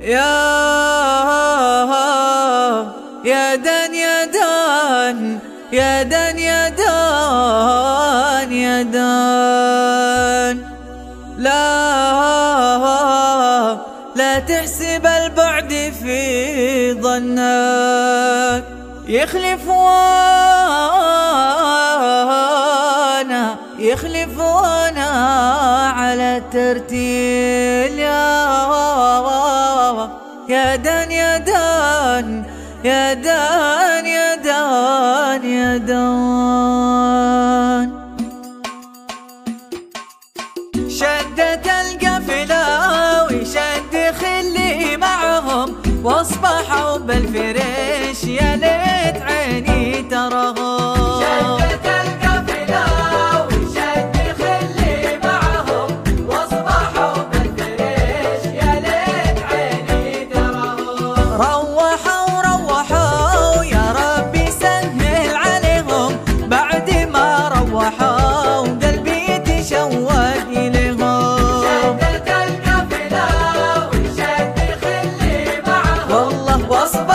يا يا دان يا دان يا دان يا دان يا دان. لا لا تحسب البعد في ظنك. يخلف وأنا يخلف وأنا على ترتيل يا يا دان يا دان يا دان. والله واثق